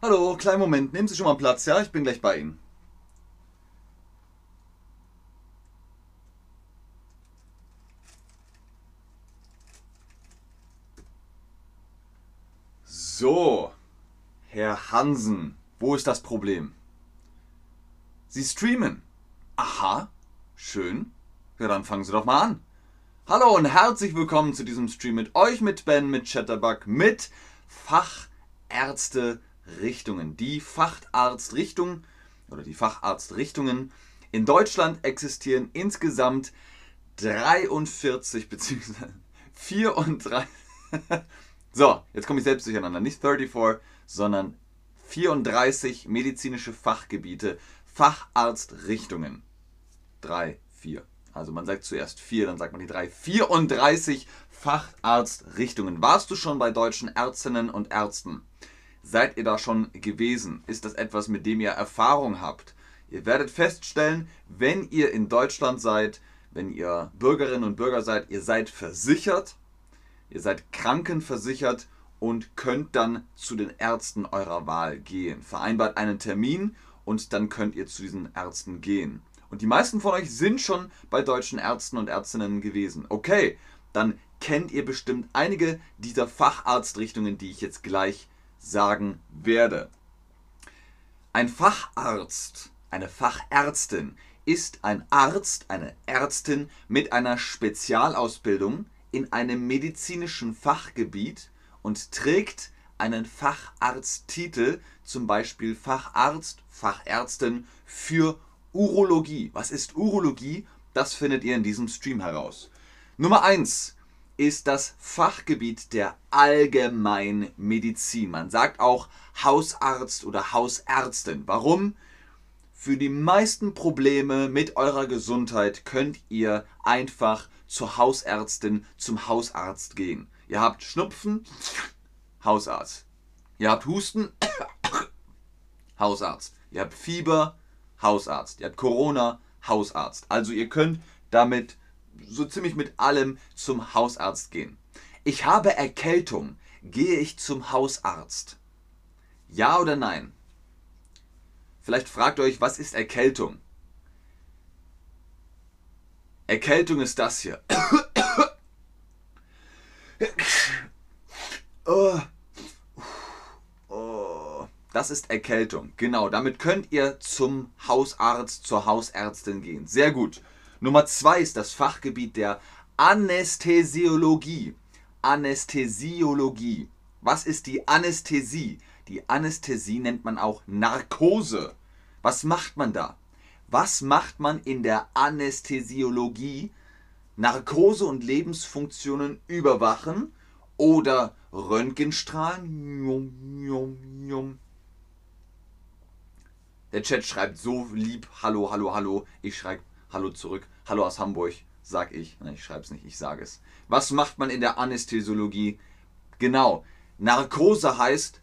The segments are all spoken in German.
Hallo, kleinen Moment, nehmen Sie schon mal Platz, ja? Ich bin gleich bei Ihnen. So, Herr Hansen, wo ist das Problem? Sie streamen. Aha, schön. Ja, dann fangen Sie doch mal an. Hallo und herzlich willkommen zu diesem Stream mit euch, mit Ben, mit Chatterbug, mit Fachärzte-Richtungen. Die Facharztrichtung oder die Facharztrichtungen in Deutschland existieren insgesamt 43 bzw. 34. so, jetzt komme ich selbst durcheinander. Nicht 34, sondern 34 medizinische Fachgebiete, Facharztrichtungen. 3, 4. Also man sagt zuerst 4, dann sagt man die 3. 34 Facharztrichtungen. Warst du schon bei deutschen Ärztinnen und Ärzten? Seid ihr da schon gewesen? Ist das etwas, mit dem ihr Erfahrung habt? Ihr werdet feststellen, wenn ihr in Deutschland seid, wenn ihr Bürgerinnen und Bürger seid, ihr seid versichert, ihr seid krankenversichert und könnt dann zu den Ärzten eurer Wahl gehen. Vereinbart einen Termin und dann könnt ihr zu diesen Ärzten gehen. Und die meisten von euch sind schon bei deutschen Ärzten und Ärztinnen gewesen. Okay, dann kennt ihr bestimmt einige dieser Facharztrichtungen, die ich jetzt gleich sagen werde. Ein Facharzt, eine Fachärztin ist ein Arzt, eine Ärztin mit einer Spezialausbildung in einem medizinischen Fachgebiet und trägt einen Facharzttitel, zum Beispiel Facharzt, Fachärztin für Urologie. Was ist Urologie? Das findet ihr in diesem Stream heraus. Nummer 1 ist das Fachgebiet der Allgemeinmedizin. Man sagt auch Hausarzt oder Hausärztin. Warum? Für die meisten Probleme mit eurer Gesundheit könnt ihr einfach zur Hausärztin, zum Hausarzt gehen. Ihr habt Schnupfen, Hausarzt. Ihr habt Husten, Hausarzt. Ihr habt Fieber, Hausarzt. Ihr habt Corona, Hausarzt. Also ihr könnt damit so ziemlich mit allem zum Hausarzt gehen. Ich habe Erkältung. Gehe ich zum Hausarzt? Ja oder nein? Vielleicht fragt ihr euch, was ist Erkältung? Erkältung ist das hier. oh. Das ist Erkältung. Genau, damit könnt ihr zum Hausarzt, zur Hausärztin gehen. Sehr gut. Nummer zwei ist das Fachgebiet der Anästhesiologie. Anästhesiologie. Was ist die Anästhesie? Die Anästhesie nennt man auch Narkose. Was macht man da? Was macht man in der Anästhesiologie? Narkose und Lebensfunktionen überwachen oder Röntgenstrahlen? Der Chat schreibt so lieb, hallo, hallo, hallo. Ich schreibe hallo zurück. Hallo aus Hamburg, sag ich. Nein, ich schreibe es nicht, ich sage es. Was macht man in der Anästhesiologie? Genau, Narkose heißt,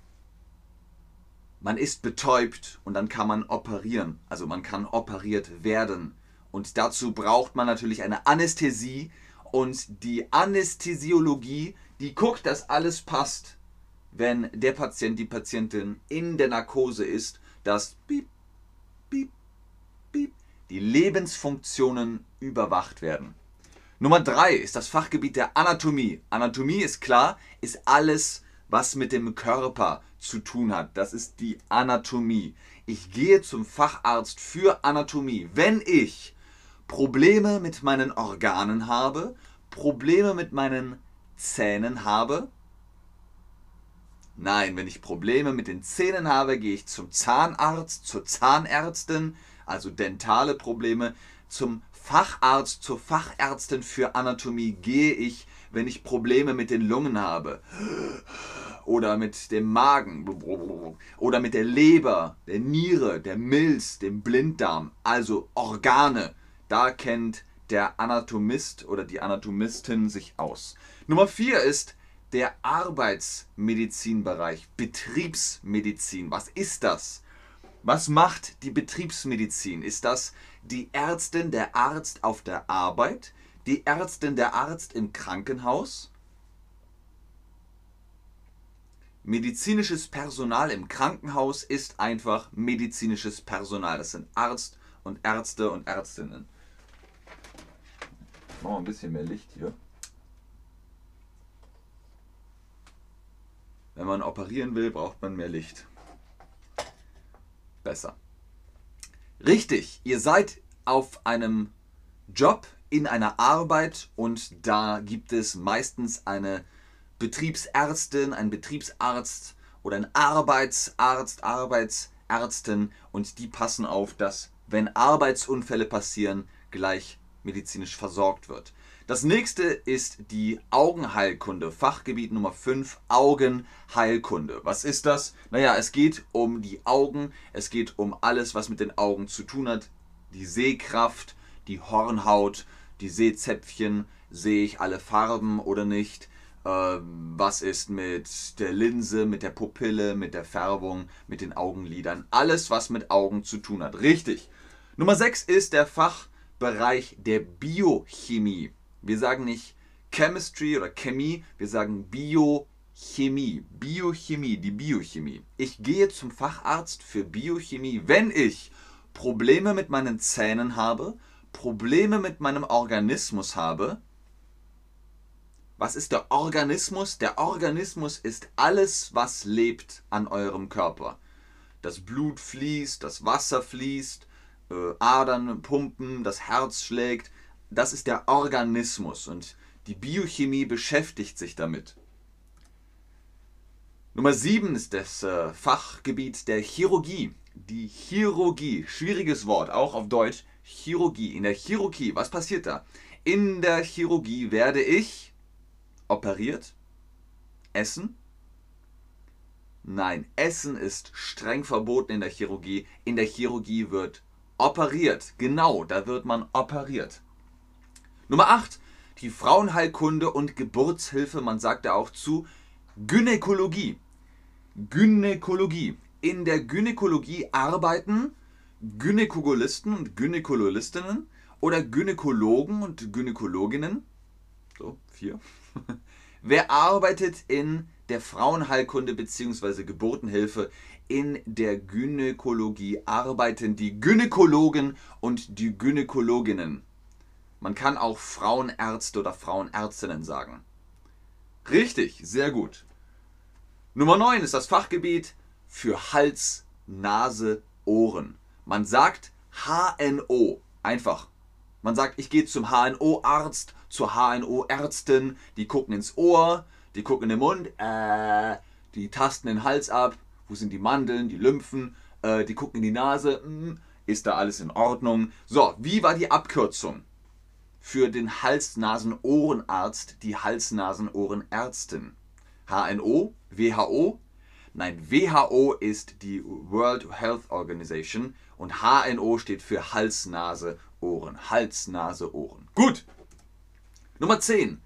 man ist betäubt und dann kann man operieren. Also man kann operiert werden. Und dazu braucht man natürlich eine Anästhesie. Und die Anästhesiologie, die guckt, dass alles passt, wenn der Patient, die Patientin in der Narkose ist, dass piep, piep, piep, die Lebensfunktionen überwacht werden. Nummer drei ist das Fachgebiet der Anatomie. Anatomie ist klar, ist alles, was mit dem Körper zu tun hat. Das ist die Anatomie. Ich gehe zum Facharzt für Anatomie, wenn ich Probleme mit meinen Organen habe, Probleme mit meinen Zähnen habe, Nein, wenn ich Probleme mit den Zähnen habe, gehe ich zum Zahnarzt, zur Zahnärztin, also dentale Probleme, zum Facharzt, zur Fachärztin für Anatomie gehe ich, wenn ich Probleme mit den Lungen habe oder mit dem Magen oder mit der Leber, der Niere, der Milz, dem Blinddarm, also Organe. Da kennt der Anatomist oder die Anatomistin sich aus. Nummer 4 ist der Arbeitsmedizinbereich, Betriebsmedizin. Was ist das? Was macht die Betriebsmedizin? Ist das die Ärztin, der Arzt auf der Arbeit? Die Ärztin, der Arzt im Krankenhaus? Medizinisches Personal im Krankenhaus ist einfach medizinisches Personal. Das sind Arzt und Ärzte und Ärztinnen. Machen wir ein bisschen mehr Licht hier. Wenn man operieren will, braucht man mehr Licht. Besser. Richtig, ihr seid auf einem Job, in einer Arbeit und da gibt es meistens eine Betriebsärztin, einen Betriebsarzt oder einen Arbeitsarzt, Arbeitsärztin und die passen auf, dass wenn Arbeitsunfälle passieren, gleich medizinisch versorgt wird. Das nächste ist die Augenheilkunde, Fachgebiet Nummer 5, Augenheilkunde. Was ist das? Naja, es geht um die Augen, es geht um alles, was mit den Augen zu tun hat. Die Sehkraft, die Hornhaut, die Sehzäpfchen, sehe ich alle Farben oder nicht? Ähm, was ist mit der Linse, mit der Pupille, mit der Färbung, mit den Augenlidern? Alles, was mit Augen zu tun hat. Richtig. Nummer 6 ist der Fachbereich der Biochemie. Wir sagen nicht Chemistry oder Chemie, wir sagen Biochemie. Biochemie, die Biochemie. Ich gehe zum Facharzt für Biochemie, wenn ich Probleme mit meinen Zähnen habe, Probleme mit meinem Organismus habe. Was ist der Organismus? Der Organismus ist alles, was lebt an eurem Körper. Das Blut fließt, das Wasser fließt, äh, Adern pumpen, das Herz schlägt das ist der Organismus und die Biochemie beschäftigt sich damit. Nummer 7 ist das äh, Fachgebiet der Chirurgie. Die Chirurgie, schwieriges Wort, auch auf Deutsch, Chirurgie. In der Chirurgie, was passiert da? In der Chirurgie werde ich operiert, essen. Nein, Essen ist streng verboten in der Chirurgie. In der Chirurgie wird operiert. Genau, da wird man operiert. Nummer 8. Die Frauenheilkunde und Geburtshilfe, man sagt ja auch zu Gynäkologie. Gynäkologie. In der Gynäkologie arbeiten Gynäkologisten und Gynäkologistinnen oder Gynäkologen und Gynäkologinnen. So, vier. Wer arbeitet in der Frauenheilkunde bzw. Geburtenhilfe? In der Gynäkologie arbeiten die Gynäkologen und die Gynäkologinnen. Man kann auch Frauenärzte oder Frauenärztinnen sagen. Richtig, sehr gut. Nummer 9 ist das Fachgebiet für Hals, Nase, Ohren. Man sagt HNO. Einfach. Man sagt, ich gehe zum HNO-Arzt, zur HNO-Ärztin. Die gucken ins Ohr, die gucken in den Mund, äh, die tasten den Hals ab. Wo sind die Mandeln, die Lymphen? Äh, die gucken in die Nase. Hm, ist da alles in Ordnung? So, wie war die Abkürzung? Für den Hals-Nasen-Ohrenarzt die Hals-Nasen-Ohrenärztin. HNO, WHO? Nein, WHO ist die World Health Organization und HNO steht für Hals, Nase, Ohren. Hals, Nase, Ohren. Gut. Nummer 10.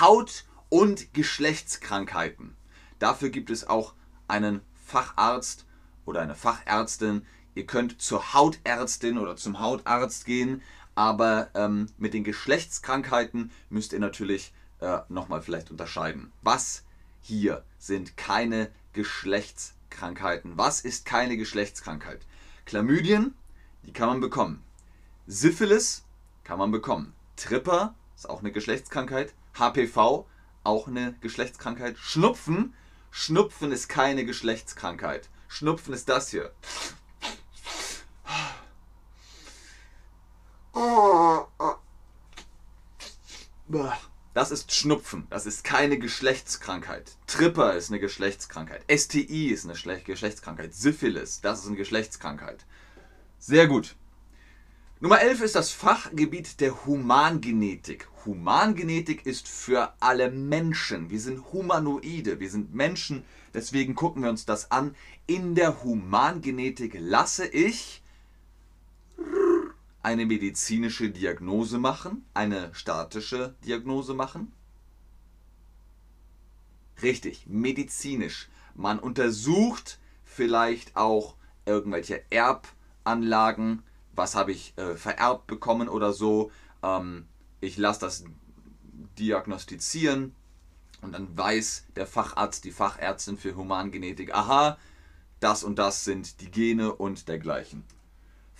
Haut- und Geschlechtskrankheiten. Dafür gibt es auch einen Facharzt oder eine Fachärztin. Ihr könnt zur Hautärztin oder zum Hautarzt gehen. Aber ähm, mit den Geschlechtskrankheiten müsst ihr natürlich äh, nochmal vielleicht unterscheiden. Was hier sind keine Geschlechtskrankheiten? Was ist keine Geschlechtskrankheit? Chlamydien, die kann man bekommen. Syphilis kann man bekommen. Tripper ist auch eine Geschlechtskrankheit. HPV auch eine Geschlechtskrankheit. Schnupfen, Schnupfen ist keine Geschlechtskrankheit. Schnupfen ist das hier. Das ist Schnupfen. Das ist keine Geschlechtskrankheit. Tripper ist eine Geschlechtskrankheit. STI ist eine Geschlechtskrankheit. Syphilis, das ist eine Geschlechtskrankheit. Sehr gut. Nummer 11 ist das Fachgebiet der Humangenetik. Humangenetik ist für alle Menschen. Wir sind Humanoide, wir sind Menschen, deswegen gucken wir uns das an. In der Humangenetik lasse ich eine medizinische Diagnose machen, eine statische Diagnose machen? Richtig, medizinisch. Man untersucht vielleicht auch irgendwelche Erbanlagen, was habe ich äh, vererbt bekommen oder so. Ähm, ich lasse das diagnostizieren Und dann weiß der Facharzt, die Fachärztin für Humangenetik, aha, das und das sind die Gene und dergleichen.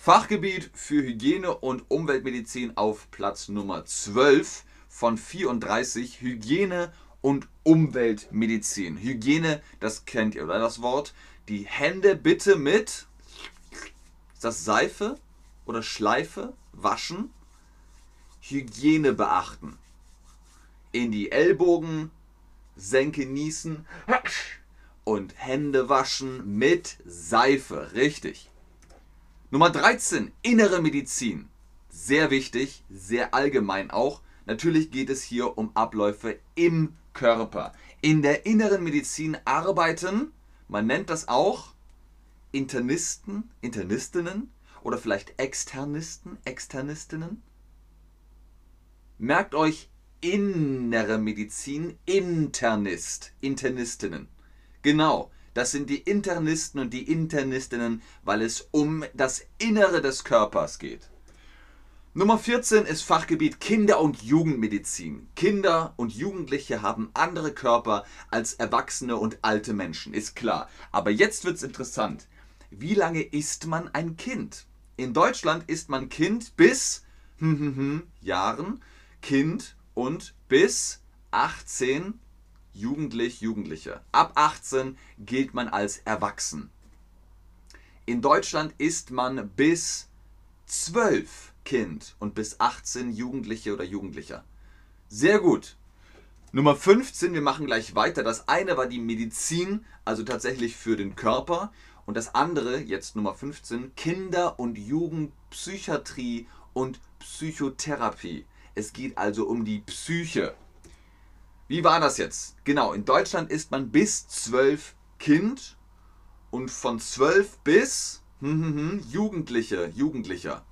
Fachgebiet für Hygiene und Umweltmedizin auf Platz Nummer 12 von 34 Hygiene und Umweltmedizin. Hygiene, das kennt ihr, oder das Wort? Die Hände bitte mit ist das Seife oder Schleife waschen. Hygiene beachten. In die Ellbogen, Senke niesen und Hände waschen mit Seife. Richtig. Nummer 13, innere Medizin. Sehr wichtig, sehr allgemein auch. Natürlich geht es hier um Abläufe im Körper. In der inneren Medizin arbeiten, man nennt das auch Internisten, Internistinnen oder vielleicht Externisten, Externistinnen. Merkt euch innere Medizin, Internist, Internistinnen. Genau, das sind die Internisten und die Internistinnen, weil es um das Innere des Körpers geht. Nummer 14 ist Fachgebiet Kinder- und Jugendmedizin. Kinder und Jugendliche haben andere Körper als Erwachsene und alte Menschen, ist klar. Aber jetzt wird es interessant. Wie lange ist man ein Kind? In Deutschland ist man Kind bis Jahren, Kind und bis 18 Jugendlich, Jugendliche. Ab 18 gilt man als erwachsen. In Deutschland ist man bis 12 Kind und bis 18 Jugendliche oder Jugendlicher. Sehr gut. Nummer 15, wir machen gleich weiter. Das eine war die Medizin, also tatsächlich für den Körper. Und das andere, jetzt Nummer 15, Kinder- und Jugendpsychiatrie und Psychotherapie. Es geht also um die Psyche. Wie war das jetzt? Genau, in Deutschland ist man bis 12 Kind und von 12 bis hm, hm, hm, Jugendliche, Jugendlicher.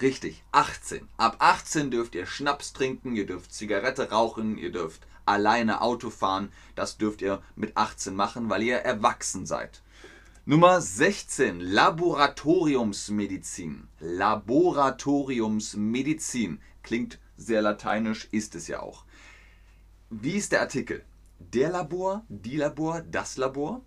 Richtig, 18. Ab 18 dürft ihr Schnaps trinken, ihr dürft Zigarette rauchen, ihr dürft alleine Auto fahren. Das dürft ihr mit 18 machen, weil ihr erwachsen seid. Nummer 16. Laboratoriumsmedizin. Laboratoriumsmedizin. Klingt sehr lateinisch, ist es ja auch. Wie ist der Artikel? Der Labor, die Labor, das Labor?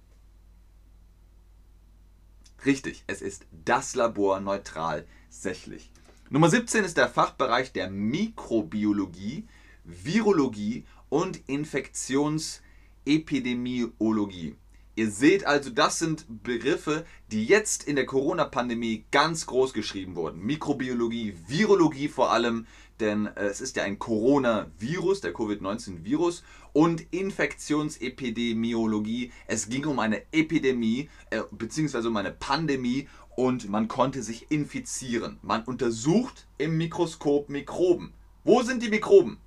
Richtig, es ist das Labor neutral sächlich. Nummer 17 ist der Fachbereich der Mikrobiologie, Virologie und Infektionsepidemiologie. Ihr seht also, das sind Begriffe, die jetzt in der Corona-Pandemie ganz groß geschrieben wurden. Mikrobiologie, Virologie vor allem, denn äh, es ist ja ein Coronavirus, der Covid-19-Virus, und Infektionsepidemiologie. Es ging um eine Epidemie äh, bzw. um eine Pandemie und man konnte sich infizieren. Man untersucht im Mikroskop Mikroben. Wo sind die Mikroben?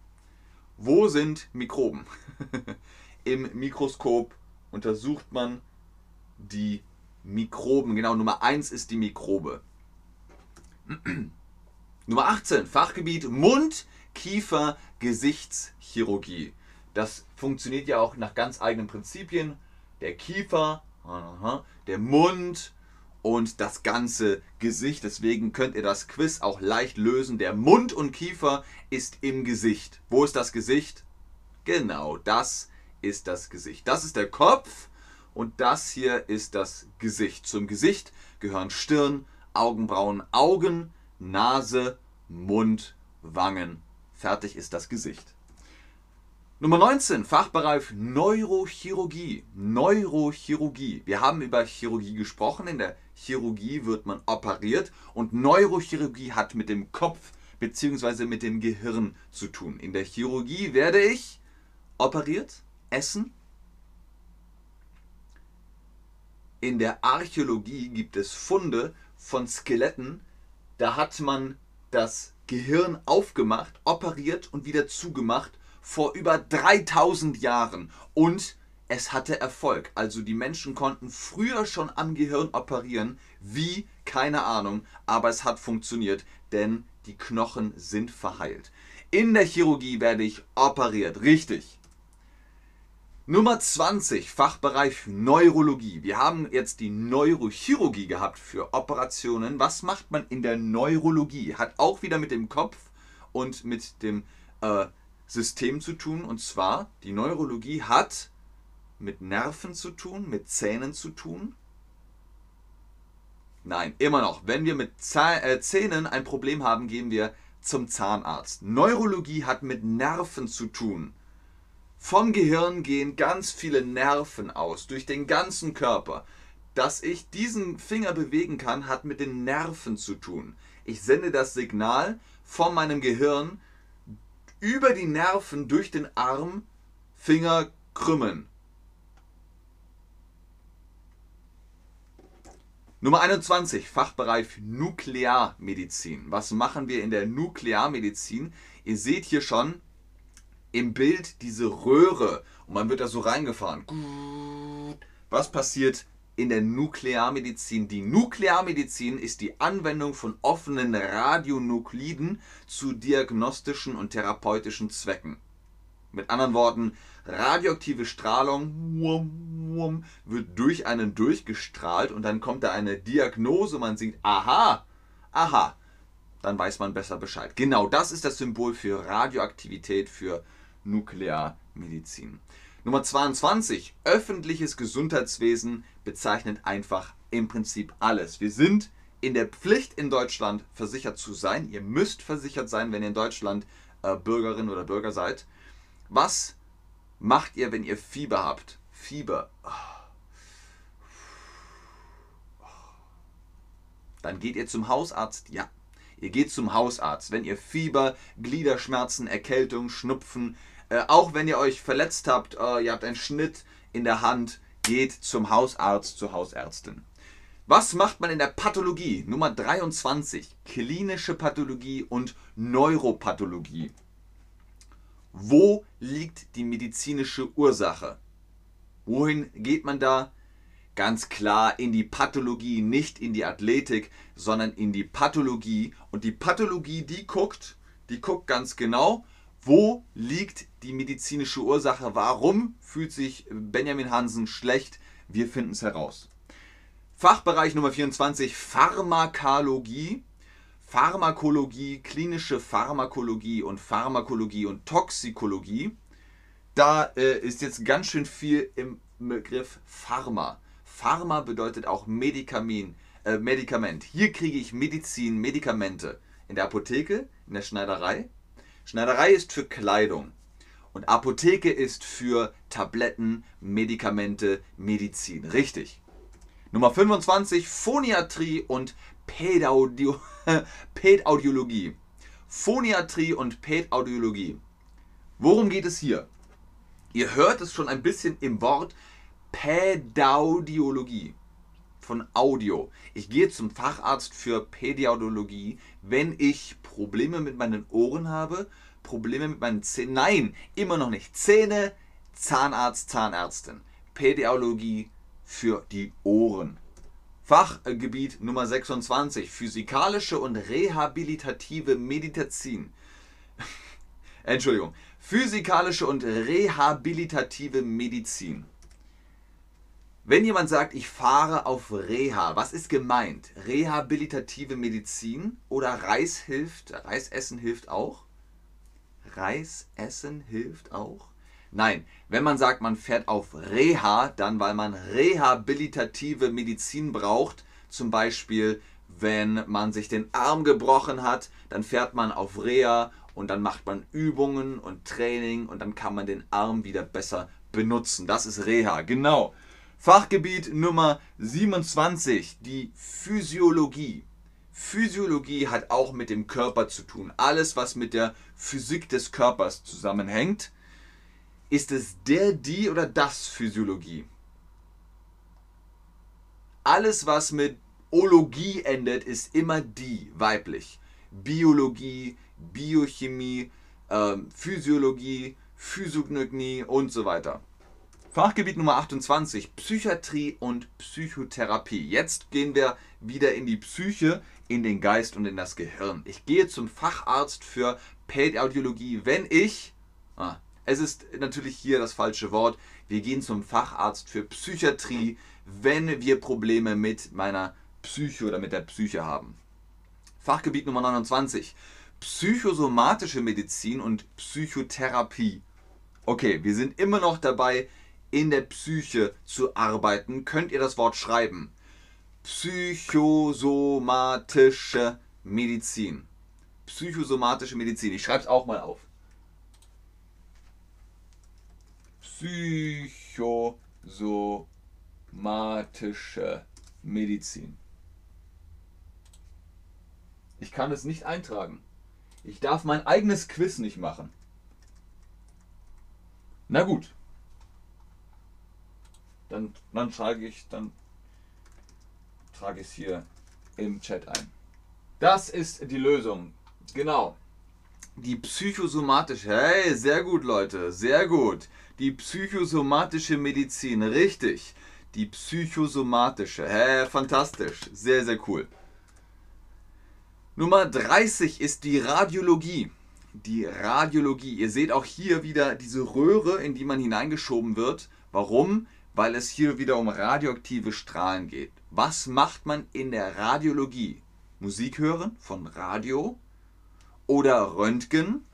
Wo sind Mikroben? Im Mikroskop untersucht man die Mikroben. Genau, Nummer 1 ist die Mikrobe. Nummer 18, Fachgebiet Mund, Kiefer, Gesichtschirurgie. Das funktioniert ja auch nach ganz eigenen Prinzipien. Der Kiefer, der Mund, und das ganze Gesicht. Deswegen könnt ihr das Quiz auch leicht lösen. Der Mund und Kiefer ist im Gesicht. Wo ist das Gesicht? Genau, das ist das Gesicht. Das ist der Kopf und das hier ist das Gesicht. Zum Gesicht gehören Stirn, Augenbrauen, Augen, Nase, Mund, Wangen. Fertig ist das Gesicht. Nummer 19, Fachbereich Neurochirurgie. Neurochirurgie. Wir haben über Chirurgie gesprochen. In der Chirurgie wird man operiert und Neurochirurgie hat mit dem Kopf bzw. mit dem Gehirn zu tun. In der Chirurgie werde ich operiert, essen. In der Archäologie gibt es Funde von Skeletten. Da hat man das Gehirn aufgemacht, operiert und wieder zugemacht vor über 3000 Jahren und es hatte Erfolg. Also die Menschen konnten früher schon am Gehirn operieren, wie, keine Ahnung, aber es hat funktioniert, denn die Knochen sind verheilt. In der Chirurgie werde ich operiert, richtig. Nummer 20, Fachbereich Neurologie. Wir haben jetzt die Neurochirurgie gehabt für Operationen. Was macht man in der Neurologie? Hat auch wieder mit dem Kopf und mit dem äh, System zu tun. Und zwar, die Neurologie hat mit Nerven zu tun, mit Zähnen zu tun. Nein, immer noch. Wenn wir mit äh, Zähnen ein Problem haben, gehen wir zum Zahnarzt. Neurologie hat mit Nerven zu tun. Vom Gehirn gehen ganz viele Nerven aus, durch den ganzen Körper. Dass ich diesen Finger bewegen kann, hat mit den Nerven zu tun. Ich sende das Signal von meinem Gehirn über die Nerven durch den Arm, Finger krümmen. Nummer 21, Fachbereich Nuklearmedizin. Was machen wir in der Nuklearmedizin? Ihr seht hier schon im Bild diese Röhre und man wird da so reingefahren. Was passiert in der Nuklearmedizin? Die Nuklearmedizin ist die Anwendung von offenen Radionukliden zu diagnostischen und therapeutischen Zwecken. Mit anderen Worten, radioaktive Strahlung wird durch einen durchgestrahlt und dann kommt da eine Diagnose, man sieht, aha, aha, dann weiß man besser Bescheid. Genau das ist das Symbol für Radioaktivität, für Nuklearmedizin. Nummer 22, öffentliches Gesundheitswesen bezeichnet einfach im Prinzip alles. Wir sind in der Pflicht in Deutschland versichert zu sein. Ihr müsst versichert sein, wenn ihr in Deutschland äh, Bürgerin oder Bürger seid. Was macht ihr, wenn ihr Fieber habt? Fieber. Dann geht ihr zum Hausarzt? Ja. Ihr geht zum Hausarzt, wenn ihr Fieber, Gliederschmerzen, Erkältung, Schnupfen, äh, auch wenn ihr euch verletzt habt, äh, ihr habt einen Schnitt in der Hand, geht zum Hausarzt, zur Hausärztin. Was macht man in der Pathologie? Nummer 23. Klinische Pathologie und Neuropathologie. Wo liegt die medizinische Ursache? Wohin geht man da? Ganz klar in die Pathologie, nicht in die Athletik, sondern in die Pathologie. Und die Pathologie, die guckt, die guckt ganz genau, wo liegt die medizinische Ursache? Warum fühlt sich Benjamin Hansen schlecht? Wir finden es heraus. Fachbereich Nummer 24, Pharmakologie. Pharmakologie, klinische Pharmakologie und Pharmakologie und Toxikologie. Da äh, ist jetzt ganz schön viel im Begriff Pharma. Pharma bedeutet auch Medikament. Äh, Medikament. Hier kriege ich Medizin, Medikamente. In der Apotheke, in der Schneiderei. Schneiderei ist für Kleidung. Und Apotheke ist für Tabletten, Medikamente, Medizin. Richtig. Nummer 25, Phoniatrie und Pädaudio Pädaudiologie. Phoniatrie und Pädaudiologie. Worum geht es hier? Ihr hört es schon ein bisschen im Wort Pädaudiologie von Audio. Ich gehe zum Facharzt für Pädiaudologie, wenn ich Probleme mit meinen Ohren habe, Probleme mit meinen Zähnen. Nein, immer noch nicht. Zähne, Zahnarzt, Zahnärztin. Pädiologie für die Ohren. Fachgebiet Nummer 26, physikalische und rehabilitative Medizin. Entschuldigung, physikalische und rehabilitative Medizin. Wenn jemand sagt, ich fahre auf Reha, was ist gemeint? Rehabilitative Medizin oder Reis hilft, Reisessen hilft auch? Reisessen hilft auch? Nein, wenn man sagt, man fährt auf Reha, dann weil man rehabilitative Medizin braucht, zum Beispiel wenn man sich den Arm gebrochen hat, dann fährt man auf Reha und dann macht man Übungen und Training und dann kann man den Arm wieder besser benutzen. Das ist Reha, genau. Fachgebiet Nummer 27, die Physiologie. Physiologie hat auch mit dem Körper zu tun. Alles, was mit der Physik des Körpers zusammenhängt. Ist es der, die oder das Physiologie? Alles, was mit Ologie endet, ist immer die, weiblich. Biologie, Biochemie, äh, Physiologie, Physiognogie und so weiter. Fachgebiet Nummer 28, Psychiatrie und Psychotherapie. Jetzt gehen wir wieder in die Psyche, in den Geist und in das Gehirn. Ich gehe zum Facharzt für Pädaudiologie, wenn ich, ah, es ist natürlich hier das falsche Wort. Wir gehen zum Facharzt für Psychiatrie, wenn wir Probleme mit meiner Psyche oder mit der Psyche haben. Fachgebiet Nummer 29. psychosomatische Medizin und Psychotherapie. Okay, wir sind immer noch dabei, in der Psyche zu arbeiten. Könnt ihr das Wort schreiben? Psychosomatische Medizin. Psychosomatische Medizin. Ich schreibe es auch mal auf. Psychosomatische Medizin. Ich kann es nicht eintragen. Ich darf mein eigenes Quiz nicht machen. Na gut. Dann, dann trage ich, dann trage ich es hier im Chat ein. Das ist die Lösung. Genau. Die psychosomatische, hey, sehr gut, Leute, sehr gut. Die psychosomatische Medizin, richtig. Die psychosomatische, hey, fantastisch, sehr, sehr cool. Nummer 30 ist die Radiologie. Die Radiologie. Ihr seht auch hier wieder diese Röhre, in die man hineingeschoben wird. Warum? Weil es hier wieder um radioaktive Strahlen geht. Was macht man in der Radiologie? Musik hören von Radio oder Röntgen?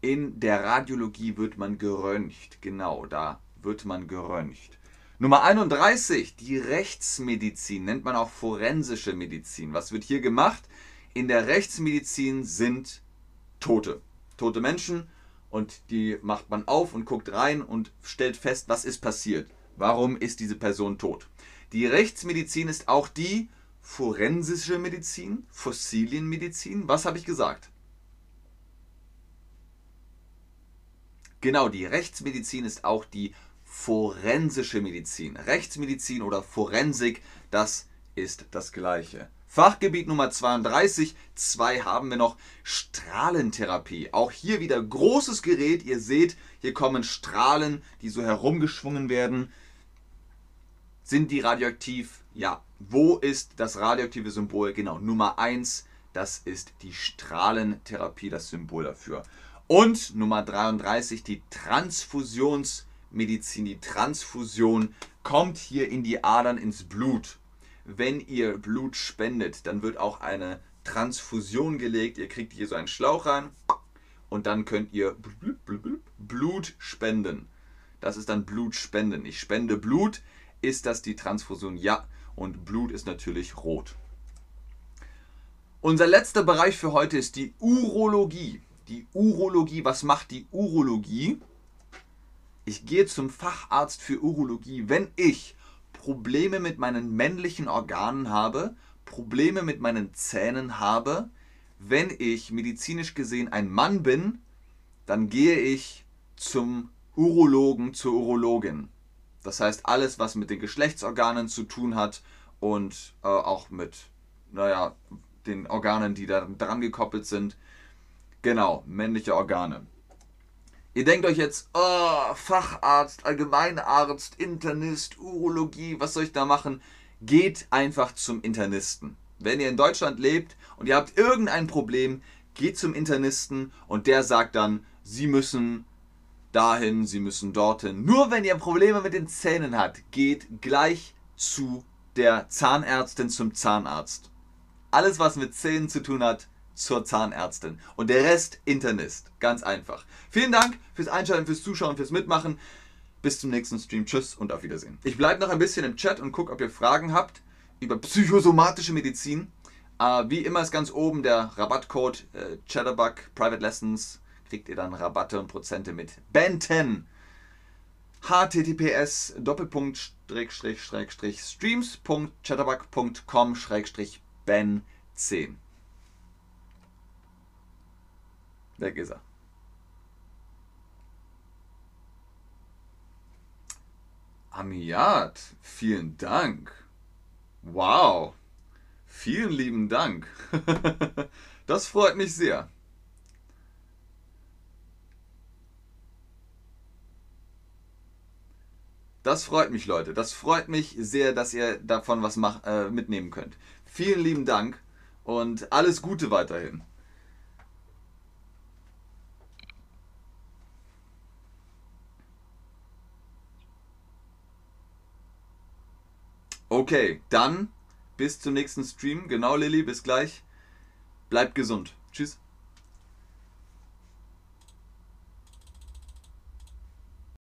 In der Radiologie wird man geröntgt. Genau, da wird man geröntgt. Nummer 31, die Rechtsmedizin, nennt man auch forensische Medizin. Was wird hier gemacht? In der Rechtsmedizin sind Tote. Tote Menschen und die macht man auf und guckt rein und stellt fest, was ist passiert. Warum ist diese Person tot? Die Rechtsmedizin ist auch die forensische Medizin, Fossilienmedizin. Was habe ich gesagt? Genau, die Rechtsmedizin ist auch die forensische Medizin. Rechtsmedizin oder Forensik, das ist das gleiche. Fachgebiet Nummer 32, zwei haben wir noch, Strahlentherapie. Auch hier wieder großes Gerät. Ihr seht, hier kommen Strahlen, die so herumgeschwungen werden. Sind die radioaktiv? Ja. Wo ist das radioaktive Symbol? Genau, Nummer 1, das ist die Strahlentherapie, das Symbol dafür. Und Nummer 33, die Transfusions- Medizin, die Transfusion kommt hier in die Adern ins Blut. Wenn ihr Blut spendet, dann wird auch eine Transfusion gelegt. Ihr kriegt hier so einen Schlauch rein und dann könnt ihr Blut spenden. Das ist dann Blutspenden. Ich spende Blut. Ist das die Transfusion? Ja. Und Blut ist natürlich rot. Unser letzter Bereich für heute ist die Urologie. Die Urologie, was macht die Urologie? Ich gehe zum Facharzt für Urologie, wenn ich Probleme mit meinen männlichen Organen habe, Probleme mit meinen Zähnen habe. Wenn ich medizinisch gesehen ein Mann bin, dann gehe ich zum Urologen, zur Urologin. Das heißt, alles, was mit den Geschlechtsorganen zu tun hat und äh, auch mit, naja, den Organen, die da dran gekoppelt sind. Genau, männliche Organe. Ihr denkt euch jetzt, oh, Facharzt, Allgemeinarzt, Internist, Urologie, was soll ich da machen? Geht einfach zum Internisten. Wenn ihr in Deutschland lebt und ihr habt irgendein Problem, geht zum Internisten und der sagt dann, Sie müssen dahin, Sie müssen dorthin. Nur wenn ihr Probleme mit den Zähnen habt, geht gleich zu der Zahnärztin zum Zahnarzt. Alles, was mit Zähnen zu tun hat, zur Zahnärztin. Und der Rest Internist. Ganz einfach. Vielen Dank fürs Einschalten, fürs Zuschauen, fürs Mitmachen. Bis zum nächsten Stream. Tschüss und auf Wiedersehen. Ich bleibe noch ein bisschen im Chat und gucke, ob ihr Fragen habt über psychosomatische Medizin. Äh, wie immer ist ganz oben der Rabattcode äh, Chatterbug Private Lessons. Kriegt ihr dann Rabatte und Prozente mit Benten. https doppelpunkt streams.chatterbug.com ben 10 Weg ist er. Amiat, vielen Dank. Wow. Vielen lieben Dank. das freut mich sehr. Das freut mich, Leute. Das freut mich sehr, dass ihr davon was mach, äh, mitnehmen könnt. Vielen lieben Dank und alles Gute weiterhin. Okay, dann bis zum nächsten Stream. Genau, Lilly, bis gleich. Bleibt gesund. Tschüss.